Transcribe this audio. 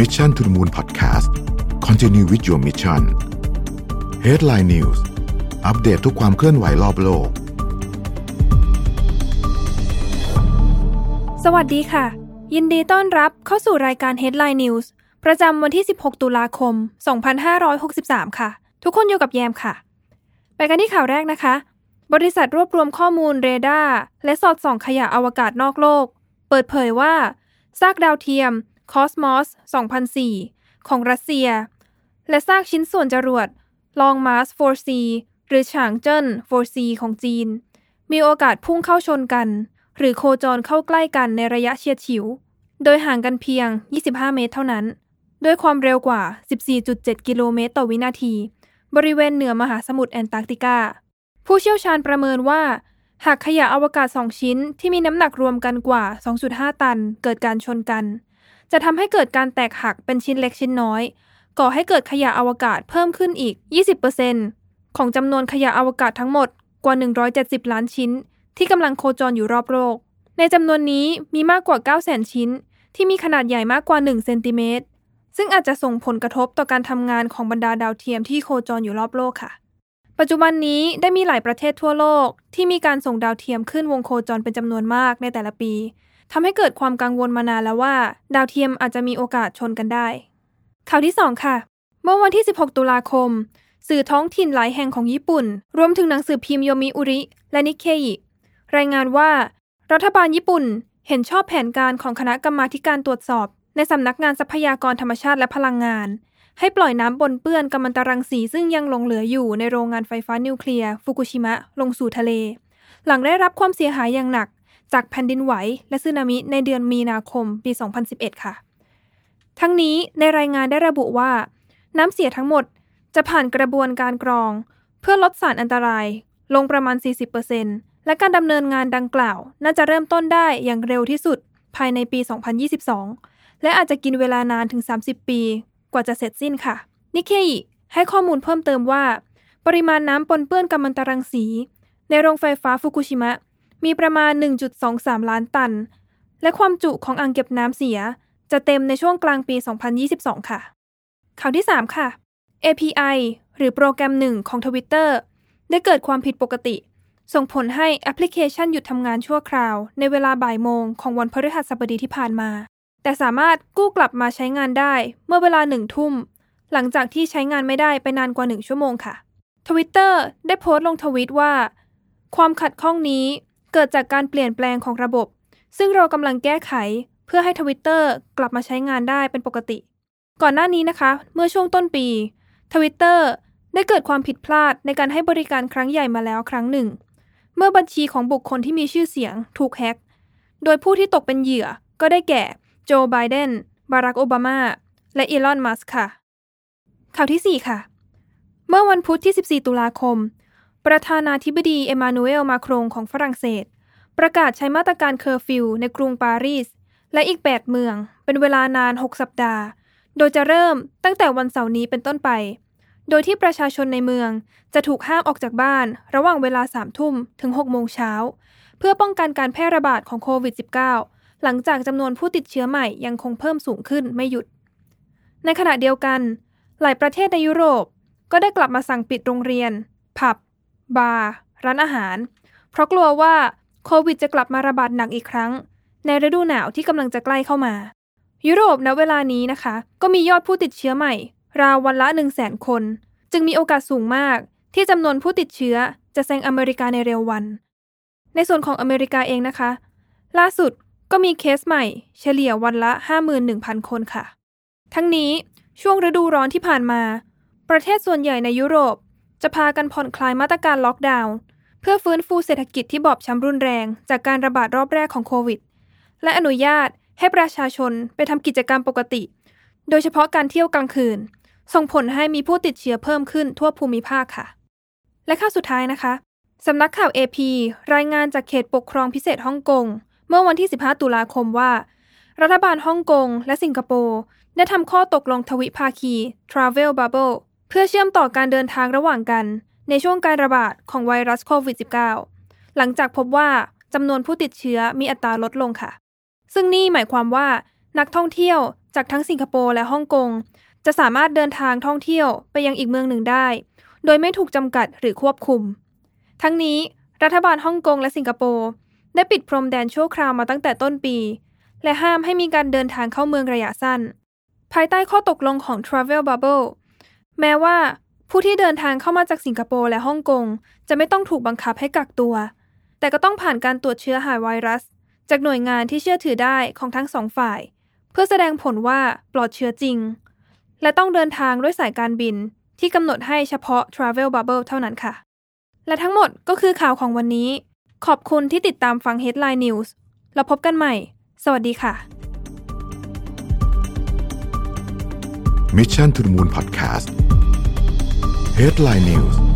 Mission to the Moon Podcast Continue with your mission Headline News อัปเดตทุกความเคลื่อนไหวรอบโลก สวัสดีค่ะ ยินดีต้อนรับเข้าสู่รายการ Headline News ประจำวันที่ 16 ตุลาคม 2563 ค่ะ ทุกคนอยู่กับแยมค่ะ ไปกันที่ข่าวแรกนะคะ บริษัทรวบรวมข้อมูลเรดาร์และสอดส่องขยะอวกาศนอกโลก เปิดเผยว่าซากดาวเทียม Cosmos 2004 ของรัสเซีย และซากชิ้นส่วนจรวด Long March 4C หรือฉางเจิ้น 4C ของจีน มีโอกาสพุ่งเข้าชนกัน หรือโคจรเข้าใกล้กันในระยะเฉียดฉิว โดยห่างกันเพียง 25 เมตรเท่านั้น ด้วยความเร็วกว่า 14.7 กิโลเมตรต่อวินาที บริเวณเหนือมหาสมุทรแอนตาร์กติกา ผู้เชี่ยวชาญประเมินว่าหากขยะอวกาศ 2 ชิ้นที่มีน้ำหนักรวมกันกว่า 2.5 ตัน เกิดการชนกัน จะทำให้เกิดการแตกหักเป็นชิ้นเล็กชิ้นน้อย ก่อให้เกิดขยะอวกาศเพิ่มขึ้นอีก 20%ของจำนวนขยะอวกาศทั้งหมดกว่า 170 ล้านชิ้น ที่กำลังโคจรอยู่รอบโลก ในจำนวนนี้มีมากกว่า 900,000 ชิ้น ที่มีขนาดใหญ่มากกว่า 1 เซนติเมตร ซึ่งอาจจะส่งผลกระทบต่อการทำงานของบรรดาดาวเทียมที่โคจรอยู่รอบโลกค่ะ ปัจจุบันนี้ได้มีหลายประเทศทั่วโลก ที่มีการส่งดาวเทียมขึ้นวงโคจรเป็นจำนวนมากในแต่ละปี ทำให้เกิดความกังวลมานานแล้วว่า ดาวเทียมอาจจะมีโอกาสชนกันได้ ข่าวที่ 2 ค่ะ เมื่อวันที่ 16 ตุลาคม สื่อท้องถิ่นหลายแห่งของญี่ปุ่น รวมถึงหนังสือพิมพ์โยมิอุริ และนิเคอิรายงานว่า รัฐบาลญี่ปุ่นเห็นชอบแผนการของคณะกรรมาการตรวจสอบ ในสำนักงานทรัพยากรธรรมชาติและพลังงาน ให้ปล่อยน้ำปนเปื้อนกัมมันตรังสีซึ่งยังหลงเหลืออยู่ในโรงงานไฟฟ้านิวเคลียร์ฟุกุชิมะลงสู่ทะเล หลังได้รับความเสียหายอย่างหนัก จากแผ่นดินไหวและสึนามิในเดือนมีนาคมปี 2011 ค่ะ ทั้งนี้ในรายงานได้ระบุว่า น้ำเสียทั้งหมดจะผ่านกระบวนการกรอง เพื่อลดสารอันตรายลงประมาณ 40%และการดำเนินงานดังกล่าว น่าจะเริ่มต้นได้อย่างเร็วที่สุดภายในปี 2022 และอาจจะกินเวลานานถึง 30 ปี กว่าจะเสร็จสิ้นค่ะ นิเคอิให้ข้อมูลเพิ่มเติมว่า ปริมาณน้ำปนเปื้อนกัมมันตรังสี ในโรงไฟฟ้าฟุกุชิมะ มีประมาณ 1.23 ล้านตัน และความจุของอ่างเก็บน้ำเสีย จะเต็มในช่วงกลางปี 2022 ค่ะ ข่าวที่ 3 ค่ะ API หรือโปรแกรมหนึ่งของ Twitter ได้เกิดความผิดปกติ ส่งผลให้แอปพลิเคชันหยุดทำงานชั่วคราว ในเวลาบ่ายโมงของวันพฤหัสบดีที่ผ่านมา แต่สามารถกู้กลับมาใช้งานได้เมื่อเวลาหนึ่งทุ่ม หลังจากที่ใช้งานไม่ได้ไปนานกว่าหนึ่งชั่วโมงค่ะ Twitter ได้โพสต์ลงทวิตว่า ความขัดข้องนี้ เกิดจากการเปลี่ยนแปลงของระบบ ซึ่งเรากำลังแก้ไขเพื่อให้ Twitter กลับมาใช้งานได้เป็นปกติ ก่อนหน้านี้นะคะ เมื่อช่วงต้นปีทวิตเตอร์ได้เกิดความผิดพลาดในการให้บริการครั้งใหญ่มาแล้วครั้งหนึ่ง เมื่อบัญชีของบุคคลที่มีชื่อเสียงถูกแฮ็ก โดยผู้ที่ตกเป็นเหยื่อก็ได้แก่โจ ไบเดน บารัก โอบามา และอีลอน มัสก์ค่ะ ข่าวที่ 4 ค่ะ เมื่อวันพุธที่ 14 ตุลาคม ประธานาธิบดีเอมานูเอลมาครงของฝรั่งเศส ประกาศใช้มาตรการเคอร์ฟิวในกรุงปารีส และอีก 8 เมือง เป็นเวลานาน 6 สัปดาห์ โดยจะเริ่มตั้งแต่วันเสาร์นี้เป็นต้นไป โดยที่ประชาชนในเมืองจะถูกห้ามออกจากบ้าน ระหว่างเวลา3ทุ่มถึง6โมงเช้า เพื่อป้องกันการแพร่ระบาดของโควิด -19 หลังจากจำนวนผู้ติดเชื้อใหม่ยังคงเพิ่มสูงขึ้นไม่หยุด ในขณะเดียวกัน หลายประเทศในยุโรปก็ได้กลับมาสั่งปิดโรงเรียน ผับ บาร์ ร้านอาหาร เพราะกลัวว่าโควิดจะกลับมาระบาดหนักอีกครั้ง ในฤดูหนาวที่กำลังจะใกล้เข้ามา ยุโรปณเวลานี้นะคะ ก็มียอดผู้ติดเชื้อใหม่ ราววันละ1 0 0 0 0แสนคน จึงมีโอกาสสูงมาก ที่จำนวนผู้ติดเชื้อจะแซงอเมริกาในเร็ววัน ในส่วนของอเมริกาเองนะคะ ล่าสุดก็มีเคสใหม่ เฉลี่ยวันละ 51,000 คนค่ะ ทั้งนี้ช่วงฤดูร้อนที่ผ่านมา ประเทศส่วนใหญ่ในยุโรป จะพากันผ่อนคลายมาตรการล็อกดาวน์เพื่อฟื้นฟูเศรษฐกิจที่บอบช้ำรุนแรงจากการระบาดรอบแรกของโควิด และอนุญาตให้ประชาชนไปทำกิจกรรมปกติ โดยเฉพาะการเที่ยวกลางคืน ส่งผลให้มีผู้ติดเชื้อเพิ่มขึ้นทั่วภูมิภาคค่ะ และข่าวสุดท้ายนะคะสำนักข่าว AP รายงานจากเขตปกครองพิเศษฮ่องกงเมื่อวันที่ 15 ตุลาคมว่า รัฐบาลฮ่องกงและสิงคโปร์ได้ทำข้อตกลงทวิภาคี Travel Bubble เพื่อเชื่อมต่อการเดินทางระหว่างกันในช่วงการระบาดของไวรัสโควิด -19 หลังจากพบว่าจำนวนผู้ติดเชื้อมีอัตราลดลงค่ะ ซึ่งนี่หมายความว่านักท่องเที่ยวจากทั้งสิงคโปร์และฮ่องกงจะสามารถเดินทางท่องเที่ยวไปยังอีกเมืองหนึ่งได้ โดยไม่ถูกจำกัดหรือควบคุม ทั้งนี้รัฐบาลฮ่องกงและสิงคโปร์ได้ปิดพรมแดนชั่วคราวมาตั้งแต่ต้นปี และห้ามให้มีการเดินทางเข้าเมืองระยะสั้น ภายใต้ข้อตกลงของ Travel Bubble แม้ว่าผู้ที่เดินทางเข้ามาจากสิงคโปร์และฮ่องกงจะไม่ต้องถูกบังคับให้กักตัว แต่ก็ต้องผ่านการตรวจเชื้อหาไวรัส จากหน่วยงานที่เชื่อถือได้ของทั้งสองฝ่าย เพื่อแสดงผลว่าปลอดเชื้อจริง และต้องเดินทางด้วยสายการบินที่กำหนดให้เฉพาะ Travel Bubble เท่านั้นค่ะ และทั้งหมดก็คือข่าวของวันนี้ ขอบคุณที่ติดตามฟัง Headline News เราพบกันใหม่ สวัสดีค่ะ Mission to the Moon Podcast Headline News